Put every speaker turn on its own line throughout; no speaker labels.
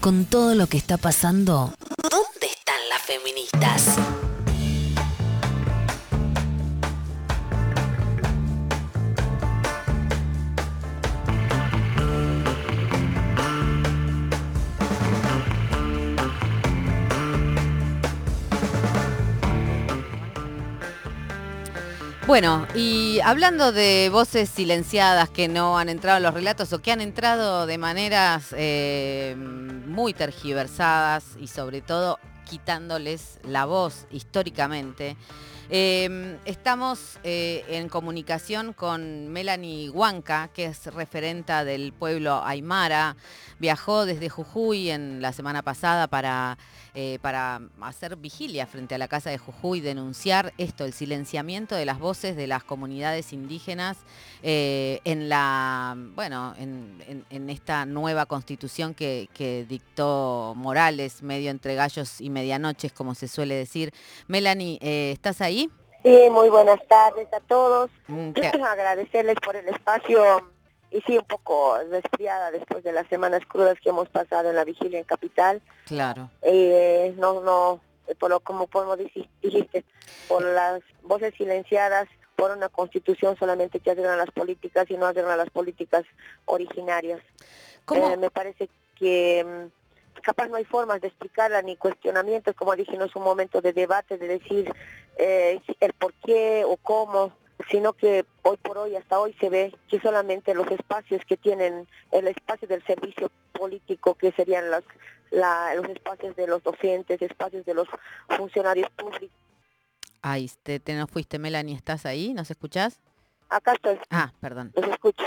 con todo lo que está pasando, ¿dónde están las feministas?
Bueno, y hablando de voces silenciadas que no han entrado en los relatos o que han entrado de maneras eh, muy tergiversadas y sobre todo quitándoles la voz históricamente, eh, estamos eh, en comunicación con Melanie Huanca, que es referenta del pueblo Aymara. Viajó desde Jujuy en la semana pasada para, eh, para hacer vigilia frente a la casa de Jujuy, denunciar esto, el silenciamiento de las voces de las comunidades indígenas en la, bueno, en, en, esta nueva constitución que, que dictó Morales, medio entre gallos y medianoches, como se suele decir. Melanie, ¿estás ahí?
Sí, muy buenas tardes a todos. Mm, Agradecerles por el espacio y sí, un poco resfriada después de las semanas crudas que hemos pasado en la vigilia en Capital.
Claro.
Eh, no, no, por lo como podemos decir, dijiste, por las voces silenciadas, por una constitución solamente que arreglan las políticas y no arreglan las políticas originarias. ¿Cómo? Eh, me parece que mm, capaz no hay formas de explicarla ni cuestionamientos, como dije, no es un momento de debate, de decir eh, el por qué o cómo, sino que hoy por hoy, hasta hoy se ve que solamente los espacios que tienen, el espacio del servicio político, que serían los, los espacios de los docentes, espacios de los funcionarios públicos.
Ay, te, te no fuiste, Melanie, ¿estás ahí? ¿Nos escuchás?
Acá estoy.
Ah, perdón.
Los escucho.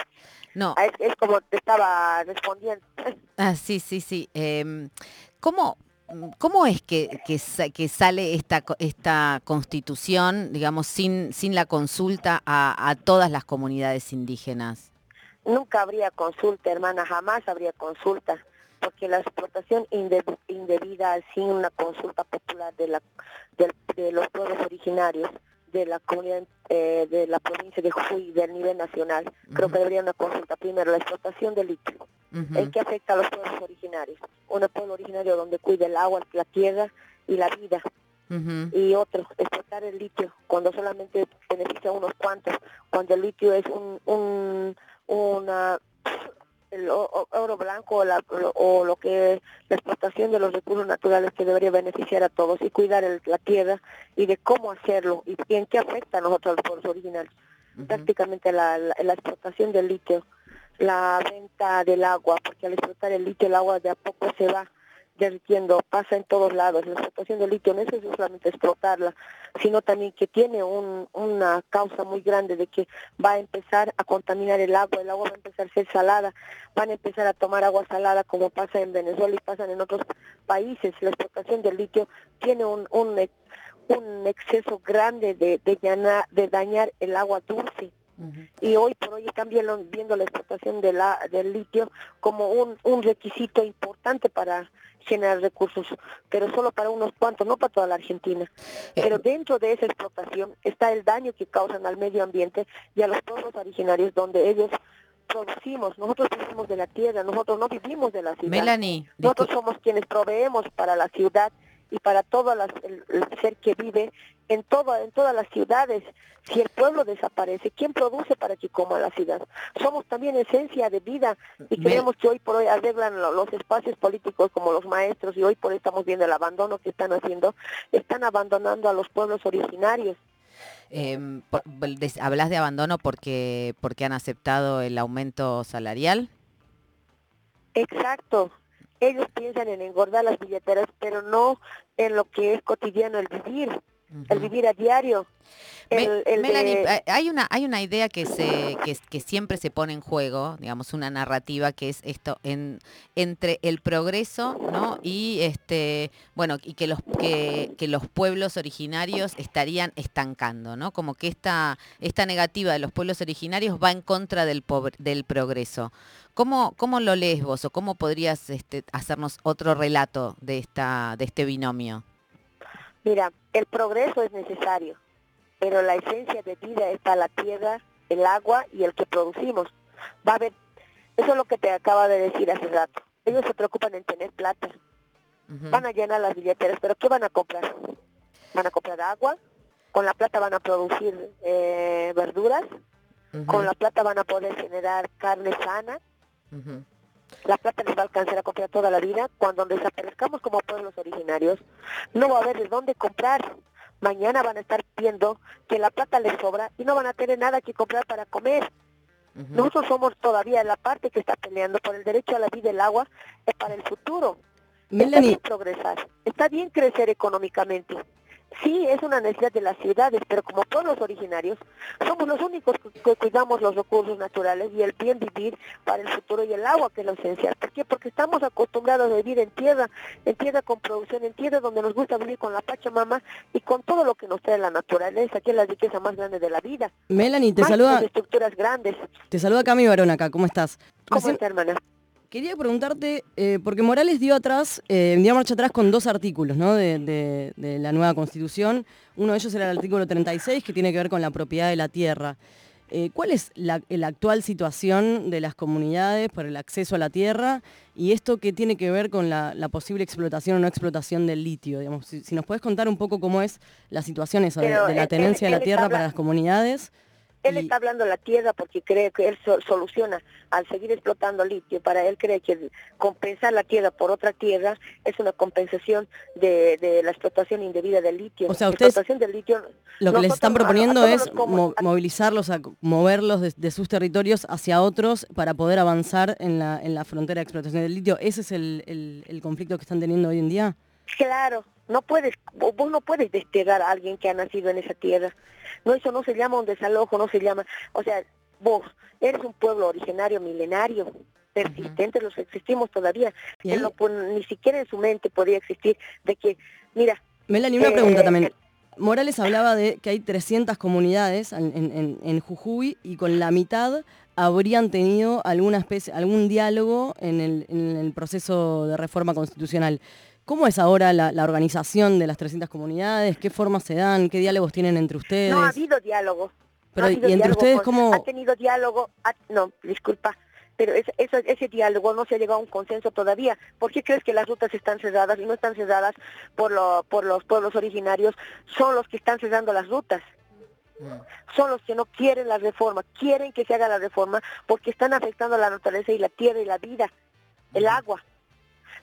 No.
Ah, es, como te estaba respondiendo.
Ah, sí, sí, sí. Em, ¿Cómo, ¿Cómo es que, que, sale esta, esta constitución, digamos, sin, sin la consulta a, todas las comunidades indígenas?
Nunca habría consulta, hermana, jamás habría consulta, porque la explotación indebida sin una consulta popular de, la, de los pueblos originarios de la comunidad eh, de la provincia de Jujuy del nivel nacional. Creo que debería una consulta primero, la explotación del litio, en qué afecta a los pueblos originarios. Un pueblo originario donde cuida el agua, la tierra y la vida. Y otro, explotar el litio, cuando solamente beneficia a unos cuantos, cuando el litio es un, un una el oro blanco o, la, o lo que la explotación de los recursos naturales que debería beneficiar a todos y cuidar la tierra y de cómo hacerlo y, en qué afecta a nosotros los pueblos originales. Prácticamente la, la, explotación del litio, la venta del agua, porque al explotar el litio el agua de a poco se va derritiendo, pasa en todos lados. La explotación del litio no es solamente explotarla, sino también que tiene un, una causa muy grande de que va a empezar a contaminar el agua, el agua va a empezar a ser salada, van a empezar a tomar agua salada como pasa en Venezuela y pasan en otros países. La explotación del litio tiene un, un, exceso grande de, de, de dañar el agua dulce y hoy por hoy están viendo, la explotación de la, del litio como un, un requisito importante para generar recursos, pero solo para unos cuantos, no para toda la Argentina. Eh, pero dentro de esa explotación está el daño que causan al medio ambiente y a los pueblos originarios donde ellos producimos, nosotros vivimos de la tierra, nosotros no vivimos de la ciudad.
Melanie,
nosotros somos quienes proveemos para la ciudad y para todo el, ser que vive en, todo, en todas las ciudades. Si el pueblo desaparece, ¿quién produce para que coma la ciudad? Somos también esencia de vida y creemos que hoy por hoy arreglan los espacios políticos como los maestros y hoy por hoy estamos viendo el abandono que están haciendo. Están abandonando a los pueblos originarios.
Eh, ¿Hablas de abandono porque, porque han aceptado el aumento salarial?
Exacto, ellos piensan en engordar las billeteras, pero no en lo que es cotidiano el vivir, el vivir a diario.
Melanie, hay una hay una idea que se que, siempre se pone en juego, digamos una narrativa que es esto en entre el progreso, ¿no? Y este bueno y que los que, que los pueblos originarios estarían estancando, ¿no? Como que esta esta negativa de los pueblos originarios va en contra del del progreso. ¿Cómo, ¿Cómo lo lees vos o cómo podrías este, hacernos otro relato de, esta, de este binomio?
Mira, el progreso es necesario, pero la esencia de vida está la tierra, el agua y el que producimos. Va a haber, eso es lo que te acaba de decir hace rato. Ellos se preocupan en tener plata. Van a llenar las billeteras, pero ¿qué van a comprar? Van a comprar agua, con la plata van a producir eh, verduras, con la plata van a poder generar carne sana, la plata les va a alcanzar a comprar toda la vida. Cuando desaparezcamos como pueblos originarios, no va a haber de dónde comprar. Mañana van a estar viendo que la plata les sobra y no van a tener nada que comprar para comer. Nosotros somos todavía la parte que está peleando por el derecho a la vida y el agua es para el futuro. Está bien progresar, está bien crecer económicamente, Sí, es una necesidad de las ciudades, pero como pueblos originarios, somos los únicos que, cuidamos los recursos naturales y el bien vivir para el futuro y el agua, que es lo esencial. ¿Por qué? Porque estamos acostumbrados a vivir en tierra, en tierra con producción, en tierra donde nos gusta vivir con la Pachamama y con todo lo que nos trae la naturaleza, que es la riqueza más grande de la vida.
Melanie, te saluda.
estructuras grandes.
Te saluda Cami Barón acá, ¿cómo estás?
¿Cómo estás, hermana?
Quería preguntarte, eh, porque Morales dio atrás, eh, dio marcha atrás con dos artículos ¿no? de, la nueva constitución. Uno de ellos era el artículo 36, que tiene que ver con la propiedad de la tierra. Eh, ¿Cuál es la, actual situación de las comunidades por el acceso a la tierra y esto qué tiene que ver con la, posible explotación o no explotación del litio? Digamos? Si, nos puedes contar un poco cómo es la situación esa de, la tenencia de la tierra para las comunidades.
Él está hablando la tierra porque cree que él soluciona al seguir explotando litio. Para él cree que compensar la tierra por otra tierra es una compensación de, la explotación indebida del litio.
O sea, ustedes del litio, lo que les están proponiendo es movilizarlos, a moverlos de, sus territorios hacia otros para poder avanzar en la, en la frontera de explotación del litio. ¿Ese es el, el conflicto que están teniendo hoy en día?
Claro, no puedes, vos no puedes desterrar a alguien que ha nacido en esa tierra. No, eso no se llama un desalojo, no se llama, o sea, vos eres un pueblo originario, milenario, persistente, los existimos todavía. ni siquiera en su mente podría existir de que, mira...
Melanie, una pregunta eh, también. Morales hablaba de que hay 300 comunidades en, Jujuy y con la mitad habrían tenido alguna especie, algún diálogo en el, en el proceso de reforma constitucional. ¿Cómo es ahora la, organización de las 300 comunidades? ¿Qué formas se dan? ¿Qué diálogos tienen entre ustedes?
No ha habido diálogo.
Pero, ¿y entre ustedes cómo...?
Ha tenido diálogo, no, disculpa, pero ese, ese, diálogo no se ha llegado a un consenso todavía. ¿Por qué crees que las rutas están cerradas y no están cerradas por, lo, por los pueblos originarios? Son los que están cerrando las rutas. Mm. Son los que no quieren la reforma, quieren que se haga la reforma porque están afectando la naturaleza y la tierra y la vida, el agua.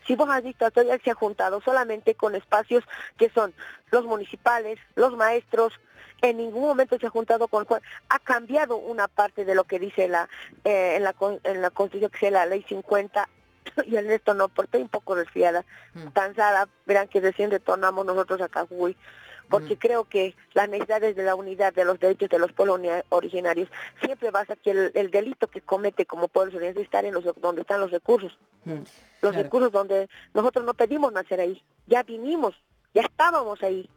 Si vos has visto, todavía se ha juntado solamente con espacios que son los municipales, los maestros, en ningún momento se ha juntado con ha cambiado una parte de lo que dice la eh, en la en la constitución que es la ley 50 y el resto no, porque estoy un poco resfriada, mm. cansada, verán que recién retornamos nosotros a Cajuy porque creo que las necesidades de la unidad de los derechos de los pueblos originarios siempre basa que el, delito que comete como pueblos originarios es estar en los donde están los recursos. Los recursos donde nosotros no pedimos nacer ahí, ya vinimos, ya estábamos ahí.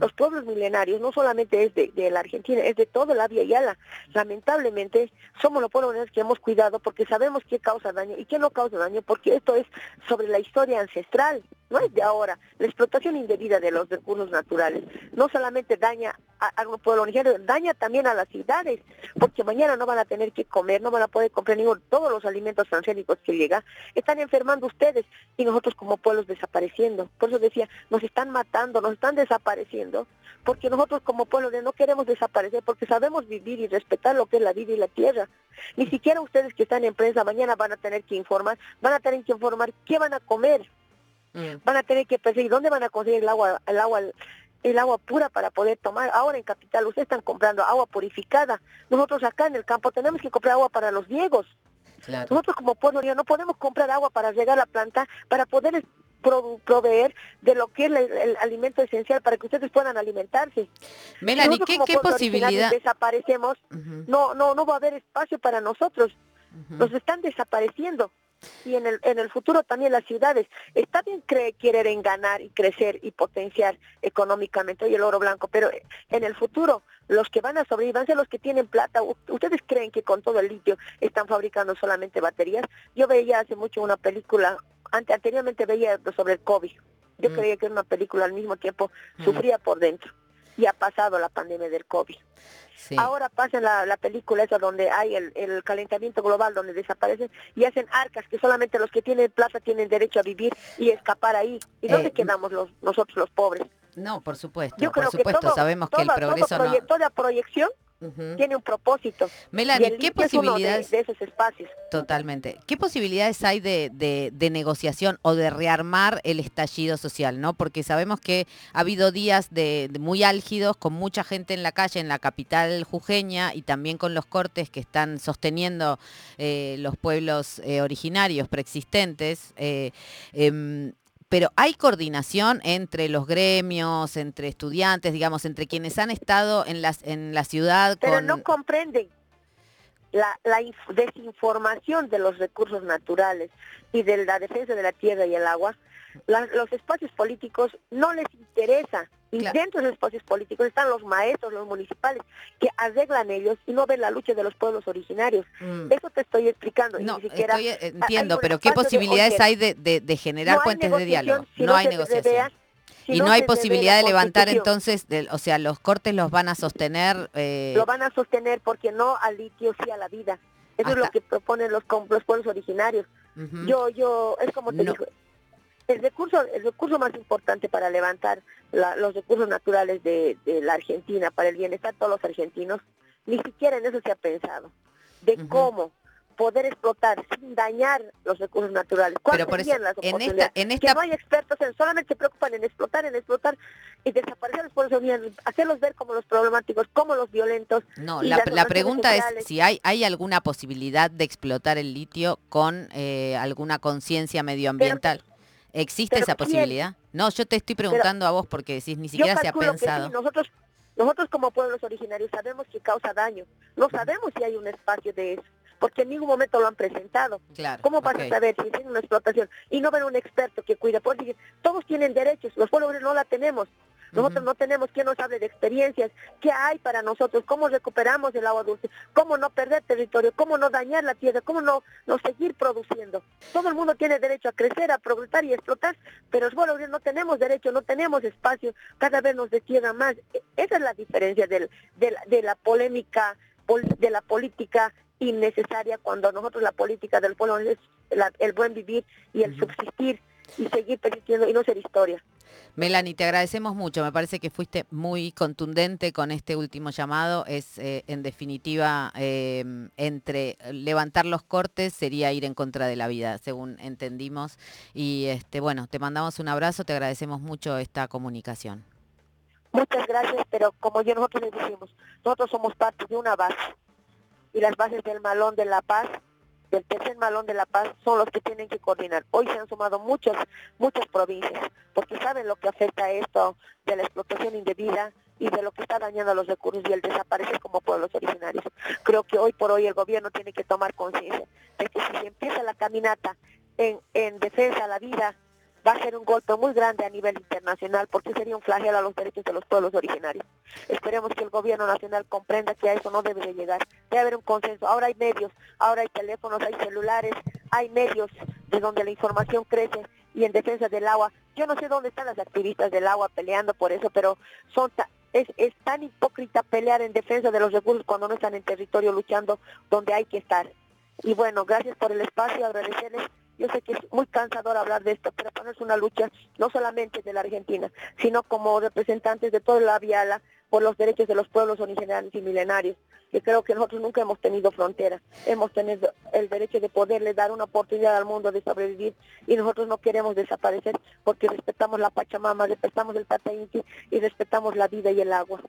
Los pueblos milenarios no solamente es de, la Argentina, es de toda la Via Yala. Lamentablemente somos los pueblos que hemos cuidado porque sabemos qué causa daño y qué no causa daño, porque esto es sobre la historia ancestral no es de ahora. La explotación indebida de los recursos naturales no solamente daña a, un pueblo originario, daña también a las ciudades, porque mañana no van a tener que comer, no van a poder comprar ninguno, todos los alimentos transgénicos que llegan, están enfermando ustedes y nosotros como pueblos desapareciendo. Por eso decía, nos están matando, nos están desapareciendo, porque nosotros como pueblo no queremos desaparecer, porque sabemos vivir y respetar lo que es la vida y la tierra. Ni siquiera ustedes que están en prensa mañana van a tener que informar, van a tener que informar qué van a comer Mm. Van a tener que perseguir dónde van a conseguir el agua, el agua, el agua pura para poder tomar. Ahora en Capital ustedes están comprando agua purificada. Nosotros acá en el campo tenemos que comprar agua para los riegos. Nosotros como pueblo no podemos comprar agua para llegar a la planta, para poder proveer de lo que es el, alimento esencial para que ustedes puedan alimentarse.
Melanie, ¿qué, ¿qué posibilidad?
desaparecemos, no, no, no va a haber espacio para nosotros. Nos están desapareciendo y en el, en el futuro también las ciudades. Está bien quieren ganar y crecer y potenciar económicamente hoy el oro blanco, pero en el futuro los que van a sobrevivir van a ser los que tienen plata. ¿Ustedes creen que con todo el litio están fabricando solamente baterías? Yo veía hace mucho una película, anteriormente veía sobre el COVID. Yo mm. creía que era una película al mismo tiempo, mm. sufría por dentro. Y ha pasado la pandemia del COVID.
Sí.
Ahora pasa la, la película esa donde hay el, el calentamiento global, donde desaparecen y hacen arcas que solamente los que tienen plata tienen derecho a vivir y escapar ahí. ¿Y dónde
Eh,
quedamos los, nosotros los pobres?
No, por supuesto,
Yo
por
creo que
supuesto,
todo-
sabemos que el
toda- todo
progreso no...
Toda proyección Tiene un propósito.
Melanie,
y
¿qué
limpio es uno de-
posibilidades?
de esos espacios?
Totalmente. ¿Qué posibilidades hay de, de- de negociación o de rearmar el estallido social? ¿no? Porque sabemos que ha habido días de, de muy álgidos con mucha gente en la calle, en la capital jujeña, y también con los cortes que están sosteniendo eh, los pueblos eh, originarios preexistentes. eh, em, pero hay coordinación entre los gremios, entre estudiantes, digamos, entre quienes han estado en, las, en la ciudad
Pero
con...
no comprenden la, la inf- desinformación de los recursos naturales y de la defensa de la tierra y el agua. La- los espacios políticos no les interesa. Y
Claro.
dentro de los espacios políticos están los maestros, los municipales, que arreglan ellos y no ven la lucha de los pueblos originarios.
Mm.
Eso te estoy explicando.
No,
ni siquiera
estoy, eh, entiendo, pero ¿qué
de-
posibilidades hay de, de- de generar
no
puentes de diálogo?
si
no, hay negociación.
si
y no, hay posibilidad de levantar entonces, del- o sea, los cortes los van a sostener. eh,
lo van a sostener porque no al litio, sí a la vida. Eso es lo que proponen los, los pueblos originarios. Yo, yo, es como te
No.
digo, el recurso, el recurso más importante para levantar la- los recursos naturales de, de la Argentina, para el bienestar de todos los argentinos, ni siquiera en eso se ha pensado, de cómo poder explotar sin dañar los recursos naturales. ¿Cuáles
Pero por eso,
las
en esta, en
que no hay expertos en, solamente se preocupan en explotar, en explotar y desaparecer los pueblos originarios, hacerlos ver como los problemáticos, como los violentos,
No, la, pregunta es si hay, hay alguna posibilidad de explotar el litio con eh, alguna conciencia medioambiental. ¿Existe
pero
esa
¿quién?
posibilidad? No, yo te estoy preguntando a vos porque decís, ni siquiera se ha
sí,
pensado.
nosotros, nosotros como pueblos originarios sabemos que causa daño. No sabemos si hay un espacio de eso, porque en ningún momento lo han presentado.
Claro.
¿Cómo vas a saber si tiene una explotación y no ven un experto que cuida? Porque todos tienen derechos, los pueblos no la tenemos. Nosotros no tenemos quien nos hable de experiencias, qué hay para nosotros, cómo recuperamos el agua dulce, cómo no perder territorio, cómo no dañar la tierra, cómo no, no seguir produciendo. Todo el mundo tiene derecho a crecer, a progresar y a explotar, pero bueno, no tenemos derecho, no tenemos espacio, cada vez nos destierran más. E- Esa es la diferencia del, de, la, de la polémica, pol- de la política innecesaria cuando nosotros la política del pueblo es la- el buen vivir y el subsistir y seguir persistiendo y no ser historia.
Melanie, te agradecemos mucho. Me parece que fuiste muy contundente con este último llamado. Es, eh, en definitiva, eh, entre levantar los cortes sería ir en contra de la vida, según entendimos. Y este, bueno, te mandamos un abrazo, te agradecemos mucho esta comunicación.
Muchas gracias, pero como yo nosotros les decimos, nosotros somos parte de una base y las bases del malón de la paz, del tercer malón de la paz, son los que tienen que coordinar. Hoy se han sumado muchas, muchas provincias, porque saben lo que afecta esto de la explotación indebida y de lo que está dañando los recursos y el desaparecer como pueblos originarios. Creo que hoy por hoy el gobierno tiene que tomar conciencia de que si se empieza la caminata en, en defensa a la vida, va a ser un golpe muy grande a nivel internacional porque sería un flagelo a los derechos de los pueblos originarios. Esperemos que el gobierno nacional comprenda que a eso no debe de llegar. Debe haber un consenso. Ahora hay medios, ahora hay teléfonos, hay celulares, hay medios de donde la información crece y en defensa del agua. Yo no sé dónde están las activistas del agua peleando por eso, pero son es, es tan hipócrita pelear en defensa de los recursos cuando no están en territorio luchando donde hay que estar. Y bueno, gracias por el espacio, agradecerles yo sé que es muy cansador hablar de esto, pero para es una lucha no solamente de la Argentina, sino como representantes de toda la Viala por los derechos de los pueblos originarios y milenarios, que creo que nosotros nunca hemos tenido frontera, hemos tenido el derecho de poderle dar una oportunidad al mundo de sobrevivir y nosotros no queremos desaparecer porque respetamos la Pachamama, respetamos el Tata Inti y respetamos la vida y el agua.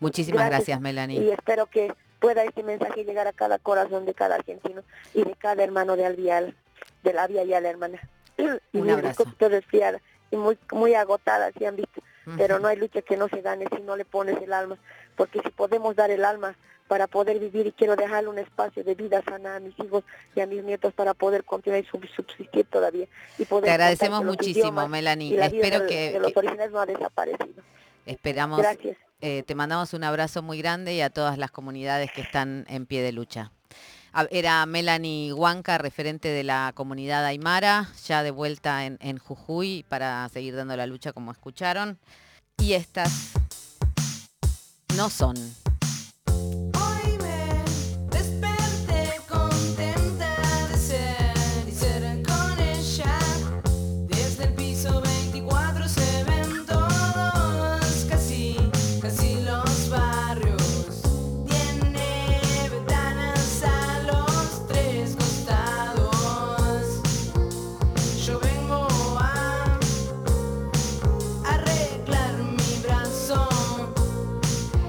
Muchísimas gracias,
Gracias.
Melanie.
Y espero que pueda este mensaje llegar a cada corazón de cada argentino y de cada hermano de Alvial, de la Vía y a la hermana. Y
Un abrazo.
estoy resfriada y muy, muy agotada, si han visto. Pero no hay lucha que no se gane si no le pones el alma. Porque si podemos dar el alma para poder vivir y quiero dejarle un espacio de vida sana a mis hijos y a mis nietos para poder continuar y sub- subsistir todavía. Y poder
Te agradecemos muchísimo, Melanie. Espero
de,
que,
de los originales no ha desaparecido.
esperamos,
Gracias.
eh, te mandamos un abrazo muy grande y a todas las comunidades que están en pie de lucha. Era Melanie Huanca, referente de la comunidad Aymara, ya de vuelta en, en Jujuy para seguir dando la lucha como escucharon. Y estas
no son.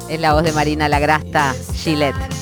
Es la voz de Marina Lagrasta, Gillette.